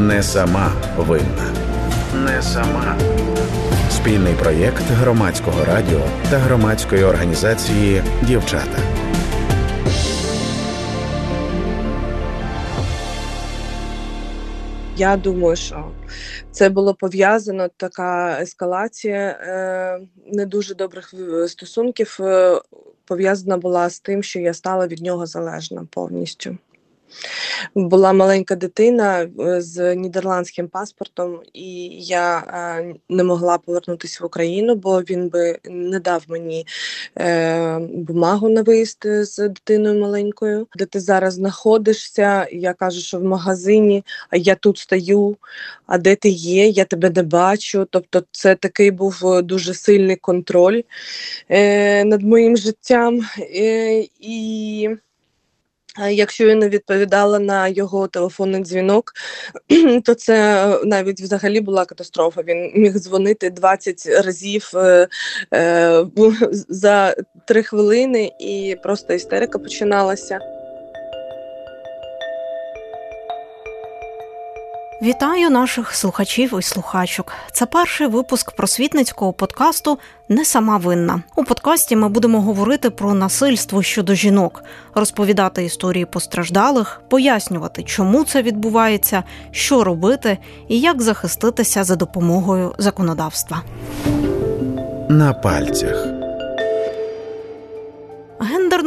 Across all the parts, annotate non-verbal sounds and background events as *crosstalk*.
Не сама винна. Не сама. Спільний проєкт громадського радіо та громадської організації Дівчата. Я думаю, що це було пов'язано така ескалація е, не дуже добрих е, стосунків. Е, пов'язана була з тим, що я стала від нього залежна повністю. Була маленька дитина е, з нідерландським паспортом, і я е, не могла повернутися в Україну, бо він би не дав мені е, бумагу на виїзд з дитиною маленькою. Де ти зараз знаходишся? Я кажу, що в магазині, а я тут стою. А де ти є? Я тебе не бачу. Тобто, це такий був дуже сильний контроль над моїм життям. і Якщо я не відповідала на його телефонний дзвінок, *clears throat* то це навіть взагалі була катастрофа. Він міг дзвонити 20 разів е, е, за три хвилини, і просто істерика починалася. Вітаю наших слухачів і слухачок. Це перший випуск просвітницького подкасту Не сама винна. У подкасті ми будемо говорити про насильство щодо жінок, розповідати історії постраждалих, пояснювати, чому це відбувається, що робити і як захиститися за допомогою законодавства. На пальцях.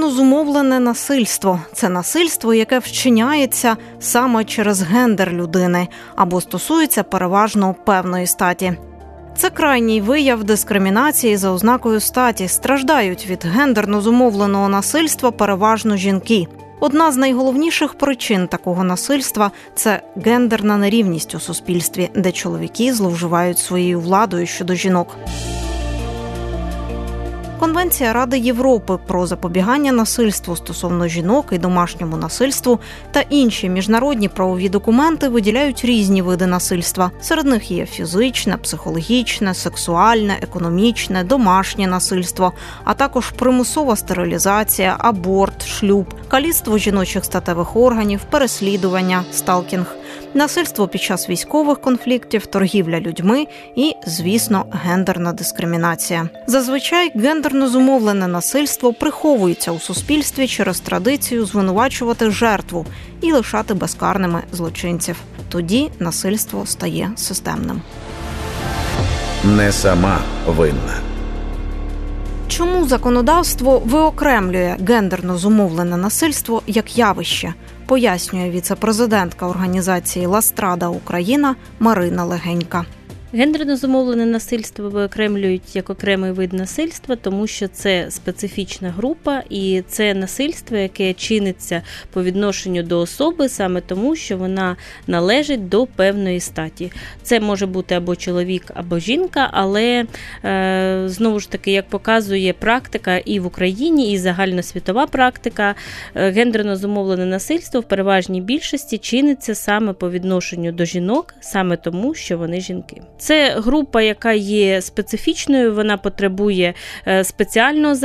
Гендерно зумовлене насильство це насильство, яке вчиняється саме через гендер людини або стосується переважно певної статі. Це крайній вияв дискримінації за ознакою статі. Страждають від гендерно зумовленого насильства переважно жінки. Одна з найголовніших причин такого насильства це гендерна нерівність у суспільстві, де чоловіки зловживають своєю владою щодо жінок. Конвенція Ради Європи про запобігання насильству стосовно жінок і домашньому насильству та інші міжнародні правові документи виділяють різні види насильства. Серед них є фізичне, психологічне, сексуальне, економічне, домашнє насильство, а також примусова стерилізація, аборт, шлюб, каліцтво жіночих статевих органів, переслідування, сталкінг насильство під час військових конфліктів, торгівля людьми і, звісно, гендерна дискримінація. Зазвичай гендерно зумовлене насильство приховується у суспільстві через традицію звинувачувати жертву і лишати безкарними злочинців. Тоді насильство стає системним. Не сама винна. Чому законодавство виокремлює гендерно зумовлене насильство як явище? Пояснює віце-президентка організації Ластрада Україна Марина Легенька. Гендерно зумовлене насильство виокремлюють як окремий вид насильства, тому що це специфічна група, і це насильство, яке чиниться по відношенню до особи, саме тому, що вона належить до певної статі. Це може бути або чоловік, або жінка, але е, знову ж таки, як показує практика і в Україні, і загальносвітова практика, е, гендерно зумовлене насильство в переважній більшості чиниться саме по відношенню до жінок, саме тому, що вони жінки. Це група, яка є специфічною, вона потребує е, спеціального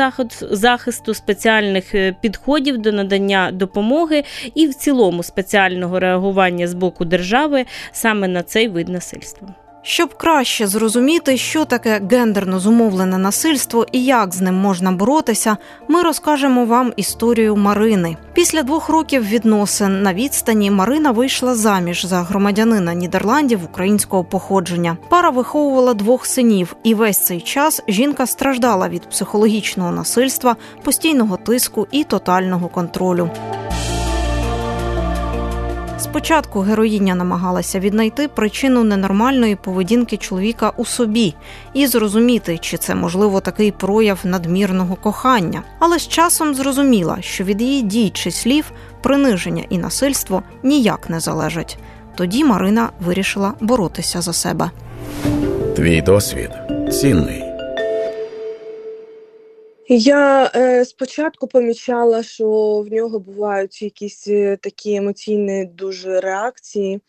захисту, спеціальних е, підходів до надання допомоги і в цілому спеціального реагування з боку держави саме на цей вид насильства. Щоб краще зрозуміти, що таке гендерно зумовлене насильство і як з ним можна боротися, ми розкажемо вам історію Марини. Після двох років відносин на відстані Марина вийшла заміж за громадянина Нідерландів українського походження. Пара виховувала двох синів, і весь цей час жінка страждала від психологічного насильства, постійного тиску і тотального контролю. Спочатку героїня намагалася віднайти причину ненормальної поведінки чоловіка у собі і зрозуміти, чи це можливо такий прояв надмірного кохання, але з часом зрозуміла, що від її дій чи слів приниження і насильство ніяк не залежать. Тоді Марина вирішила боротися за себе. Твій досвід цінний. Я е, спочатку помічала, що в нього бувають якісь е, такі емоційні дуже реакції,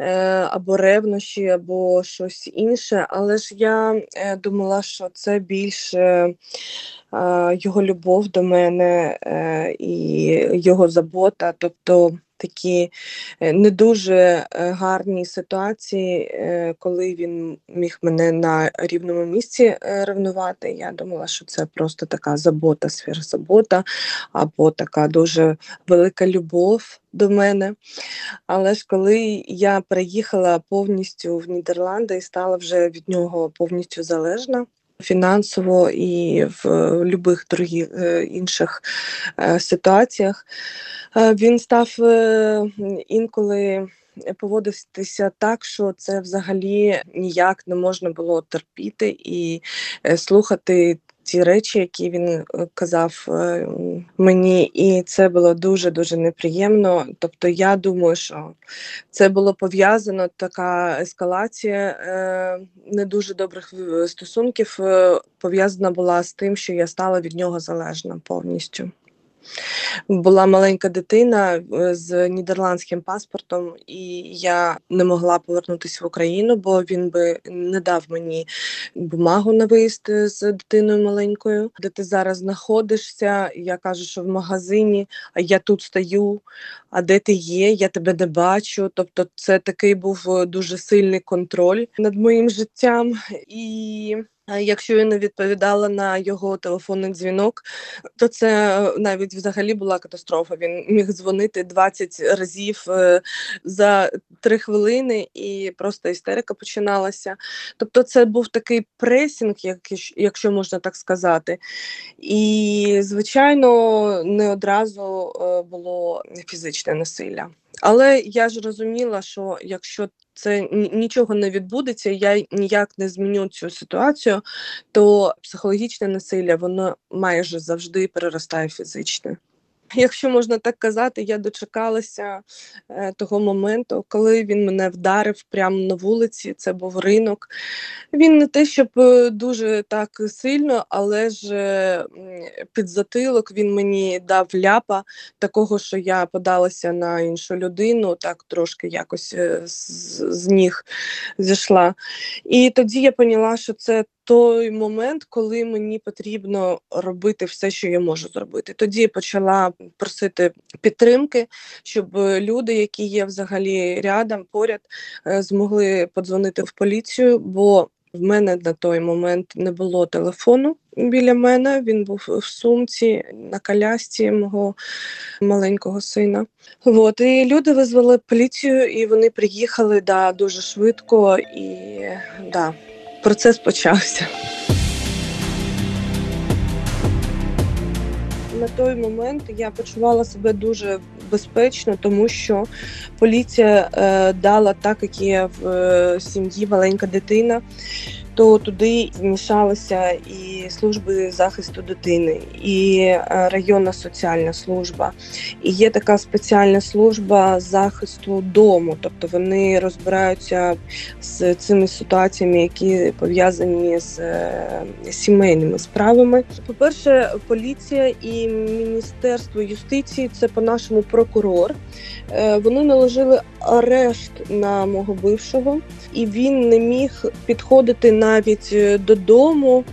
е, або ревнощі, або щось інше, але ж я е, думала, що це більше е, його любов до мене е, і його забота. Тобто такі е, не дуже е, гарні ситуації, е, коли він міг мене на рівному місці ревнувати. Я думала, що це просто така забота, сферзабота, або така дуже велика любов до мене. Але ж коли я приїхала повністю в Нідерланди і стала вже від нього повністю залежна. Фінансово і в будь-яких других е, інших е, ситуаціях. Е, він став інколи поводитися так, що це взагалі ніяк не можна було терпіти і слухати ті речі, які він е, казав е, мені, і це було дуже дуже неприємно. Тобто, я думаю, що це було пов'язано така ескалація е, не дуже добрих стосунків. Пов'язана була з тим, що я стала від нього залежна повністю. Була маленька дитина е, з нідерландським паспортом, і я не могла повернутися в Україну, бо він би не дав мені бумагу на виїзд е, з дитиною маленькою. Де ти зараз знаходишся? Я кажу, що в магазині, а я тут стою. А де ти є? Я тебе не бачу. Тобто, це такий був е, дуже сильний контроль над моїм життям. І якщо я не відповідала на його телефонний дзвінок, то це е, навіть взагалі була катастрофа. Він міг дзвонити 20 разів е, за три хвилини, і просто істерика починалася. Тобто, це був такий пресінг, якщо можна так сказати. І, звичайно, не одразу е, було фізичне насилля. Але я ж розуміла, що якщо це нічого не відбудеться, я ніяк не зміню цю ситуацію, то психологічне насилля воно майже завжди переростає фізичне. Якщо можна так казати, я дочекалася е, того моменту, коли він мене вдарив прямо на вулиці. Це був ринок. Він не те, щоб е, дуже так сильно, але ж е, під затилок він мені дав ляпа такого, що я подалася на іншу людину, так трошки якось е, з, з ніг зійшла. І тоді я поняла, що це той момент, коли мені потрібно робити все, що я можу зробити. Тоді почала просити підтримки, щоб люди, які є взагалі рядом, поряд, е, змогли подзвонити в поліцію, бо в мене на той момент не було телефону біля мене. Він був в сумці на колясці мого маленького сина. От, і люди визвали поліцію, і вони приїхали да, дуже швидко, і да, процес почався. На той момент я почувала себе дуже безпечно, тому що поліція е, дала так, як є в е, сім'ї маленька дитина, то туди змішалися і служби захисту дитини, і е, районна соціальна служба. І є така спеціальна служба захисту дому, тобто вони розбираються з цими ситуаціями, які пов'язані з е, сімейними справами. По-перше, поліція і Міністерство юстиції це по-нашому прокурор. Е, Вони наложили арешт на мого бившого, і він не міг підходити навіть е, додому.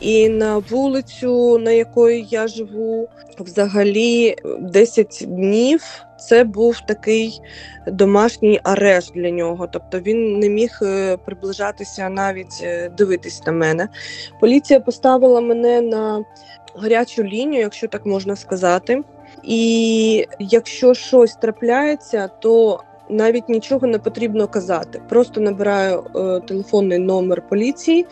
І на вулицю, на якої я живу, взагалі 10 днів це був такий домашній арешт для нього. Тобто він не міг е, приближатися, навіть е, дивитись на мене. Поліція поставила мене на гарячу лінію, якщо так можна сказати. І якщо щось трапляється, то навіть нічого не потрібно казати. Просто набираю е, телефонний номер поліції.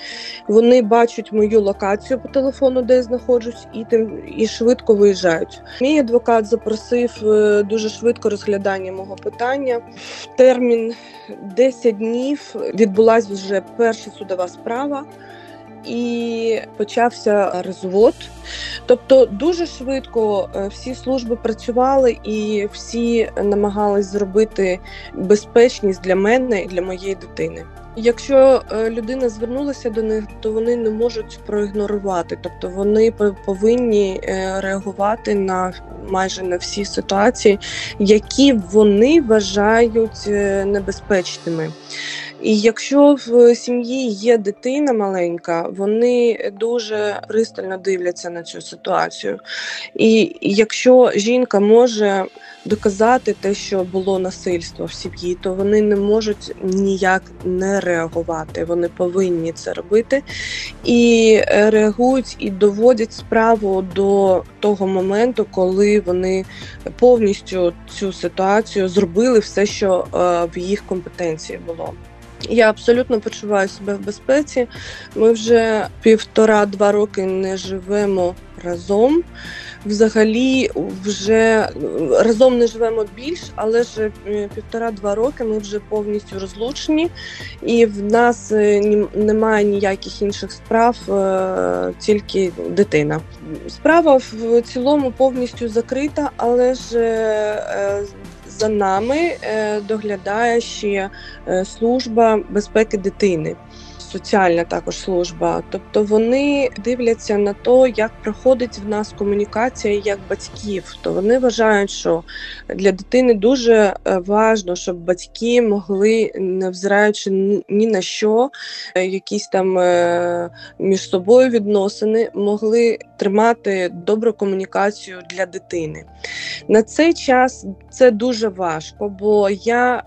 Вони бачать мою локацію по телефону, де я знаходжусь, і тим і швидко виїжджають. Мій адвокат запросив е, дуже швидко розглядання мого питання. В термін 10 днів відбулася вже перша судова справа. І почався розвод. Тобто дуже швидко е, всі служби працювали і всі намагались зробити безпечність для мене і для моєї дитини. Якщо е, людина звернулася до них, то вони не можуть проігнорувати, тобто вони по- повинні е, реагувати на майже на всі ситуації, які вони вважають небезпечними. І якщо в сім'ї є дитина маленька, вони дуже пристально дивляться на цю ситуацію. І якщо жінка може доказати те, що було насильство в сім'ї, то вони не можуть ніяк не реагувати. Вони повинні це робити і е, реагують і доводять справу до того моменту, коли вони повністю цю ситуацію зробили все, що е, в їх компетенції було. Я абсолютно почуваю себе в безпеці. Ми вже півтора-два роки не живемо разом. Взагалі, вже разом не живемо більш, але ж е, півтора-два роки ми вже повністю розлучені, і в нас е, немає ніяких інших справ, е, тільки дитина. Справа в цілому повністю закрита, але ж за нами доглядає ще служба безпеки дитини соціальна також служба. Тобто вони дивляться на те, як проходить в нас комунікація як батьків. То вони вважають, що для дитини дуже е, важливо, щоб батьки могли, невзираючи ні на що, е, якісь там е, між собою відносини, могли тримати добру комунікацію для дитини. На цей час це дуже важко, бо я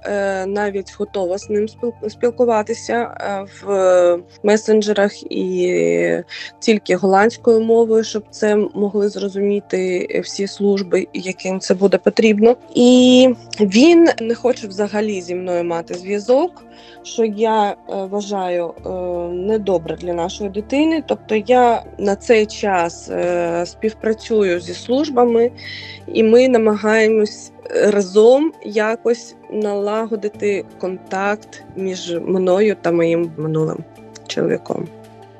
навіть готова з ним спілкуватися в месенджерах і тільки голландською мовою, щоб це могли зрозуміти всі служби, яким це буде потрібно. І він не хоче взагалі зі мною мати зв'язок. Що я е, вважаю е, недобре для нашої дитини, тобто я на цей час е, співпрацюю зі службами, і ми намагаємось разом якось налагодити контакт між мною та моїм минулим чоловіком.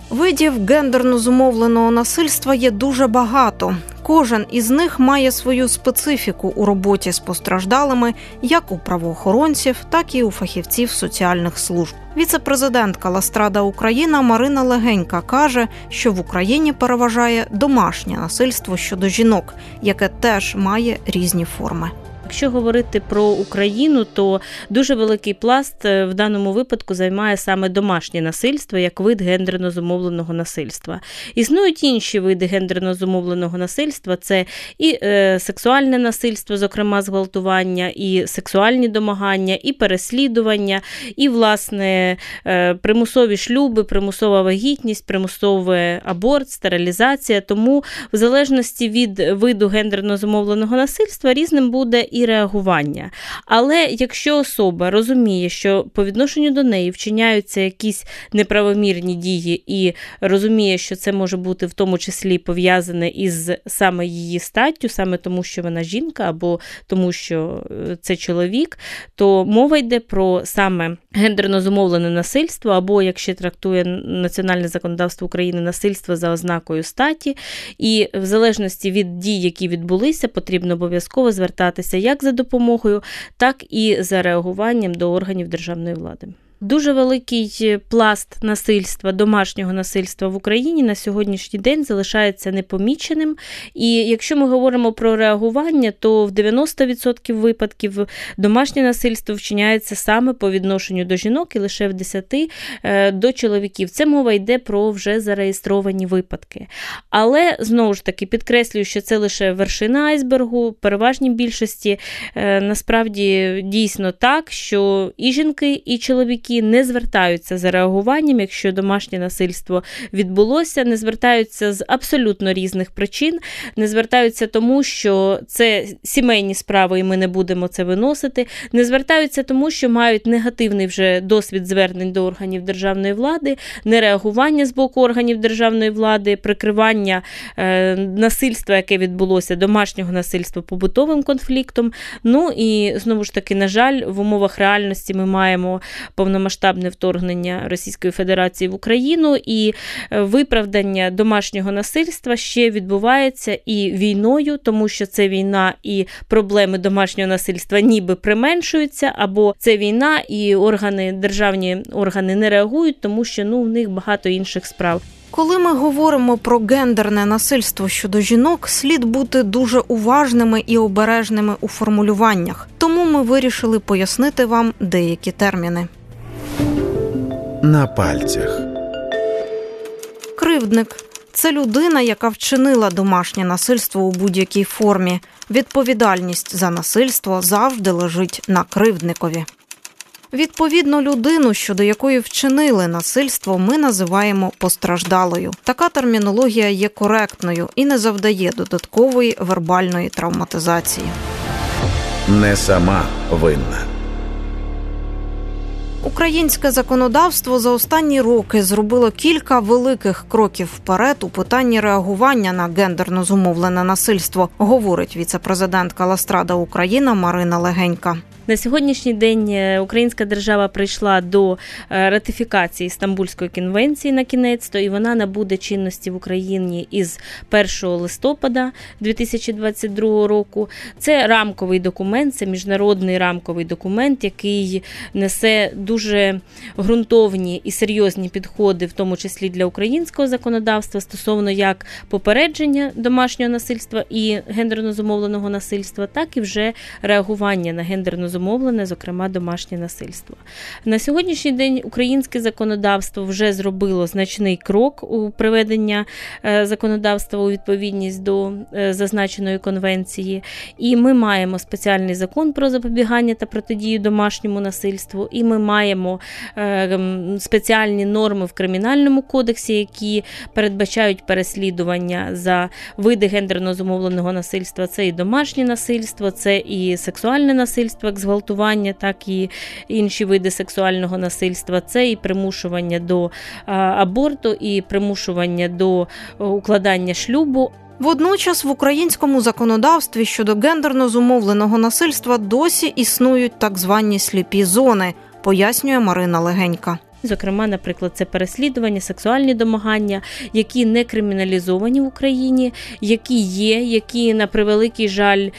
Видів гендерно зумовленого насильства є дуже багато. Кожен із них має свою специфіку у роботі з постраждалими, як у правоохоронців, так і у фахівців соціальних служб. Віце-президентка Ластрада Україна Марина Легенька каже, що в Україні переважає домашнє насильство щодо жінок, яке теж має різні форми. Якщо говорити про Україну, то дуже великий пласт е, в даному випадку займає саме домашнє насильство як вид гендерно зумовленого насильства. Існують інші види гендерно зумовленого насильства: це і е, сексуальне насильство, зокрема зґвалтування, і сексуальні домагання, і переслідування, і власне е, примусові шлюби, примусова вагітність, примусовий аборт, стерилізація. Тому в залежності від виду гендерно зумовленого насильства різним буде і реагування. Але якщо особа розуміє, що по відношенню до неї вчиняються якісь неправомірні дії, і розуміє, що це може бути в тому числі пов'язане із саме її статтю, саме тому, що вона жінка, або тому, що е, це чоловік, то мова йде про саме гендерно зумовлене насильство, або як ще трактує національне законодавство України насильство за ознакою статі, і в залежності від дій, які відбулися, потрібно обов'язково звертатися як за допомогою, так і за реагуванням до органів державної влади. Дуже великий е, пласт насильства, домашнього насильства в Україні на сьогоднішній день залишається непоміченим. І якщо ми говоримо про реагування, то в 90% випадків домашнє насильство вчиняється саме по відношенню до жінок і лише в 10% е, до чоловіків. Це мова йде про вже зареєстровані випадки. Але знову ж таки підкреслюю, що це лише вершина айсбергу, переважній більшості е, насправді дійсно так, що і жінки, і чоловіки які не звертаються за реагуванням, якщо домашнє насильство відбулося, не звертаються з абсолютно різних причин, не звертаються тому, що це сімейні справи, і ми не будемо це виносити. Не звертаються тому, що мають негативний вже досвід звернень до органів державної влади, нереагування з боку органів державної влади, прикривання е, насильства, яке відбулося, домашнього насильства побутовим конфліктом. Ну і знову ж таки, на жаль, в умовах реальності ми маємо повномасштабне повномасштабне вторгнення Російської Федерації в Україну, і е, виправдання домашнього насильства ще відбувається і війною, тому що це війна і проблеми домашнього насильства ніби применшуються, або це війна, і органи державні органи не реагують, тому що ну в них багато інших справ. Коли ми говоримо про гендерне насильство щодо жінок, слід бути дуже уважними і обережними у формулюваннях. Тому ми вирішили пояснити вам деякі терміни. На пальцях. Кривдник це людина, яка вчинила домашнє насильство у будь-якій формі. Відповідальність за насильство завжди лежить на кривдникові. Відповідно, людину, щодо якої вчинили насильство, ми називаємо постраждалою. Така термінологія є коректною і не завдає додаткової вербальної травматизації. Не сама винна. Українське законодавство за останні роки зробило кілька великих кроків вперед у питанні реагування на гендерно зумовлене насильство, говорить віце-президентка Ластрада Україна Марина Легенька. На сьогоднішній день е, Українська держава прийшла до е, ратифікації Стамбульської конвенції на кінець, то і вона набуде чинності в Україні із 1 листопада 2022 року. Це рамковий документ, це міжнародний рамковий документ, який несе дуже ґрунтовні і серйозні підходи, в тому числі для українського законодавства, стосовно як попередження домашнього насильства і гендерно зумовленого насильства, так і вже реагування на гендерно зумовлене, зокрема домашнє насильство. На сьогоднішній день українське законодавство вже зробило значний крок у приведення е, законодавства у відповідність до е, зазначеної конвенції, і ми маємо спеціальний закон про запобігання та протидію домашньому насильству, і ми маємо е, спеціальні норми в кримінальному кодексі, які передбачають переслідування за види гендерно зумовленого насильства. Це і домашнє насильство, це і сексуальне насильство зґвалтування, так і інші види сексуального насильства. Це і примушування до аборту, і примушування до укладання шлюбу. Водночас в українському законодавстві щодо гендерно зумовленого насильства досі існують так звані сліпі зони, пояснює Марина Легенька. Зокрема, наприклад, це переслідування, сексуальні домагання, які не криміналізовані в Україні, які є, які на превеликий жаль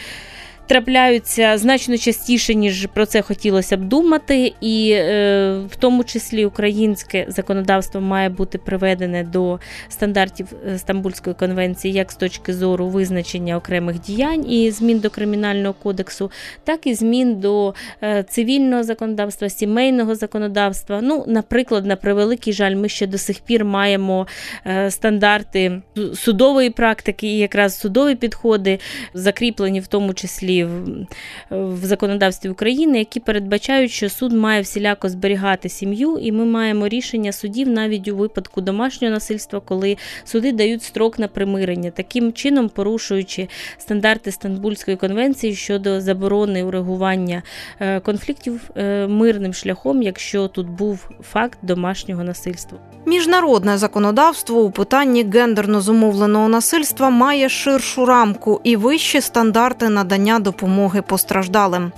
трапляються значно частіше, ніж про це хотілося б думати, і е, в тому числі українське законодавство має бути приведене до стандартів е, Стамбульської конвенції, як з точки зору визначення окремих діянь і змін до кримінального кодексу, так і змін до е, цивільного законодавства, сімейного законодавства. Ну, наприклад, на превеликий жаль, ми ще до сих пір маємо е, стандарти судової практики і якраз судові підходи, закріплені в тому числі в, в законодавстві України, які передбачають, що суд має всіляко зберігати сім'ю, і ми маємо рішення судів навіть у випадку домашнього насильства, коли суди дають строк на примирення, таким чином порушуючи стандарти Стамбульської конвенції щодо заборони урегування е, конфліктів е, мирним шляхом, якщо тут був факт домашнього насильства. Міжнародне законодавство у питанні гендерно зумовленого насильства має ширшу рамку і вищі стандарти надання допомоги постраждалим.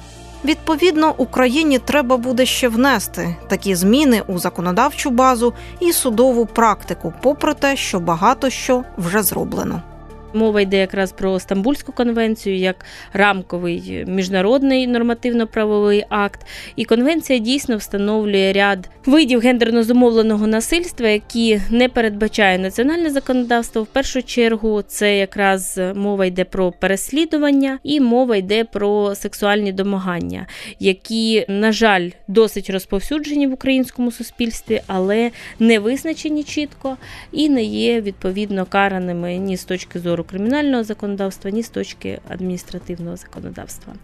Відповідно, Україні треба буде ще внести такі зміни у законодавчу базу і судову практику, попри те, що багато що вже зроблено. Мова йде якраз про Стамбульську конвенцію як рамковий міжнародний нормативно-правовий акт. І конвенція дійсно встановлює ряд видів гендерно зумовленого насильства, які не передбачає національне законодавство. В першу чергу це якраз мова йде про переслідування і мова йде про сексуальні домагання, які, на жаль, досить розповсюджені в українському суспільстві, але не визначені чітко і не є відповідно караними ні з точки зору кримінального законодавства, ні з точки адміністративного законодавства.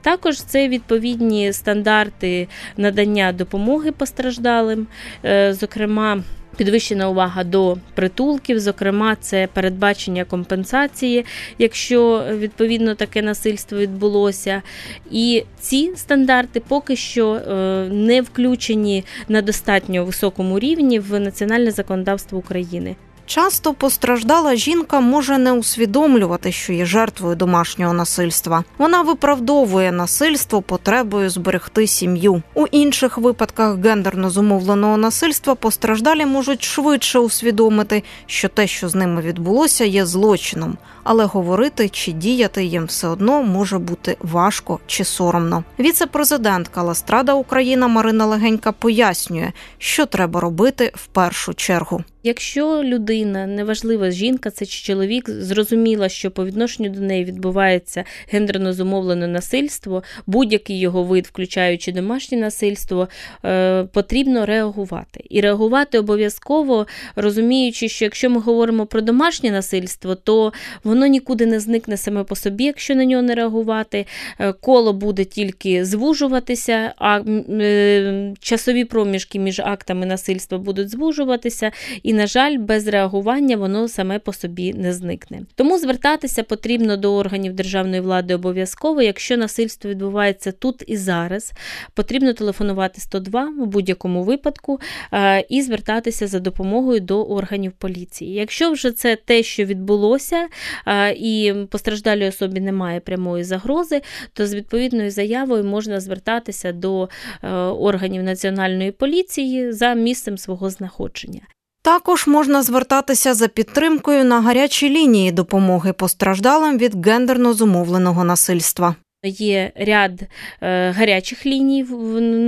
Також це відповідні стандарти надання допомоги постраждалим, е, зокрема. Підвищена увага до притулків, зокрема, це передбачення компенсації, якщо відповідно таке насильство відбулося. І ці стандарти поки що е, не включені на достатньо високому рівні в національне законодавство України. Часто постраждала жінка може не усвідомлювати, що є жертвою домашнього насильства. Вона виправдовує насильство потребою зберегти сім'ю. У інших випадках гендерно зумовленого насильства постраждалі можуть швидше усвідомити, що те, що з ними відбулося, є злочином, але говорити чи діяти їм все одно може бути важко чи соромно. Віце-президентка Ластрада Україна Марина Легенька пояснює, що треба робити в першу чергу. Якщо людина, неважливо, жінка це чи чоловік, зрозуміла, що по відношенню до неї відбувається гендерно зумовлене насильство, будь-який його вид, включаючи домашнє насильство, е, потрібно реагувати. І реагувати обов'язково, розуміючи, що якщо ми говоримо про домашнє насильство, то воно нікуди не зникне саме по собі, якщо на нього не реагувати. Е, коло буде тільки звужуватися, а е, часові проміжки між актами насильства будуть звужуватися. І, на жаль, без реагування воно саме по собі не зникне. Тому звертатися потрібно до органів державної влади обов'язково, якщо насильство відбувається тут і зараз. Потрібно телефонувати 102 в будь-якому випадку е, і звертатися за допомогою до органів поліції. Якщо вже це те, що відбулося, е, і постраждалій особі немає прямої загрози, то з відповідною заявою можна звертатися до е, органів національної поліції за місцем свого знаходження. Також можна звертатися за підтримкою на гарячі лінії допомоги постраждалим від гендерно зумовленого насильства. Є ряд е, гарячих ліній.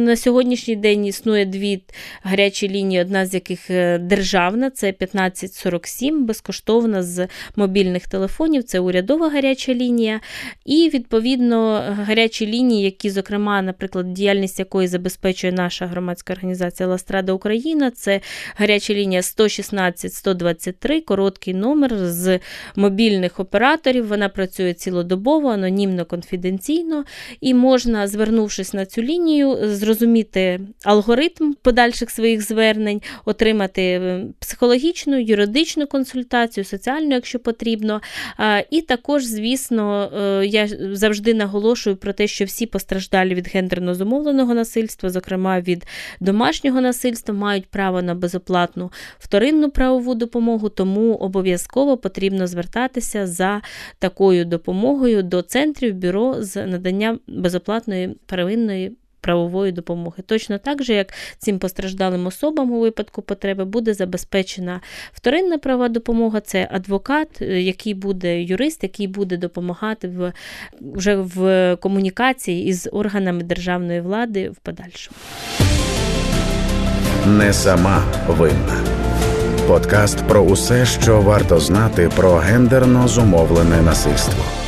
На сьогоднішній день існує дві гарячі лінії, одна з яких е, державна, це 1547, безкоштовна з мобільних телефонів, це урядова гаряча лінія. І, відповідно, гарячі лінії, які, зокрема, наприклад, діяльність якої забезпечує наша громадська організація Ластрада Україна, це гаряча лінія 116-123, короткий номер з мобільних операторів. Вона працює цілодобово, анонімно, конфіденційно дистанційно, і можна, звернувшись на цю лінію, зрозуміти алгоритм подальших своїх звернень, отримати е, психологічну, юридичну консультацію, соціальну, якщо потрібно. І також, звісно, е, я завжди наголошую про те, що всі постраждалі від гендерно зумовленого насильства, зокрема від домашнього насильства, мають право на безоплатну вторинну правову допомогу, тому обов'язково потрібно звертатися за такою допомогою до центрів бюро з надання безоплатної первинної. Правової допомоги. Точно так же, як цим постраждалим особам у випадку потреби буде забезпечена вторинна права допомога, це адвокат, е, який буде юрист, який буде допомагати в, вже в комунікації із органами державної влади в подальшому. Не сама винна. Подкаст про усе, що варто знати про гендерно зумовлене насильство.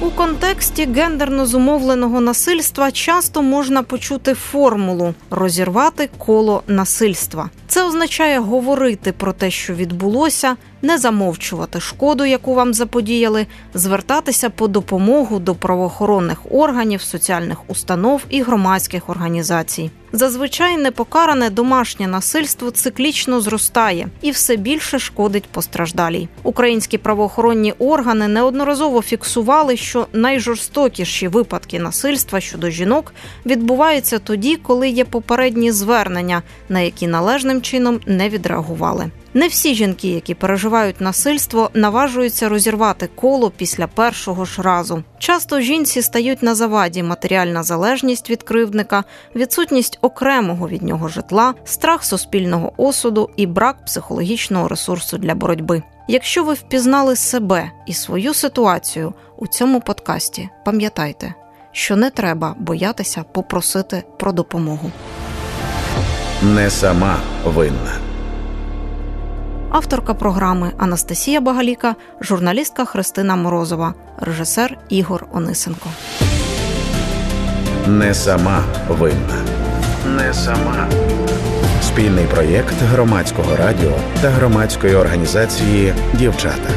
У контексті гендерно зумовленого насильства часто можна почути формулу розірвати коло насильства. Це означає говорити про те, що відбулося, не замовчувати шкоду, яку вам заподіяли, звертатися по допомогу до правоохоронних органів, соціальних установ і громадських організацій. Зазвичай непокаране домашнє насильство циклічно зростає і все більше шкодить постраждалій. Українські правоохоронні органи неодноразово фіксували, що найжорстокіші випадки насильства щодо жінок відбуваються тоді, коли є попередні звернення, на які належним чином не відреагували. Не всі жінки, які переживають насильство, наважуються розірвати коло після першого ж разу. Часто жінці стають на заваді матеріальна залежність від кривдника, відсутність окремого від нього житла, страх суспільного осуду і брак психологічного ресурсу для боротьби. Якщо ви впізнали себе і свою ситуацію у цьому подкасті, пам'ятайте, що не треба боятися попросити про допомогу. Не сама винна. Авторка програми Анастасія Багаліка, журналістка Христина Морозова, режисер Ігор Онисенко. Не сама винна. Не сама. Спільний проєкт громадського радіо та громадської організації Дівчата.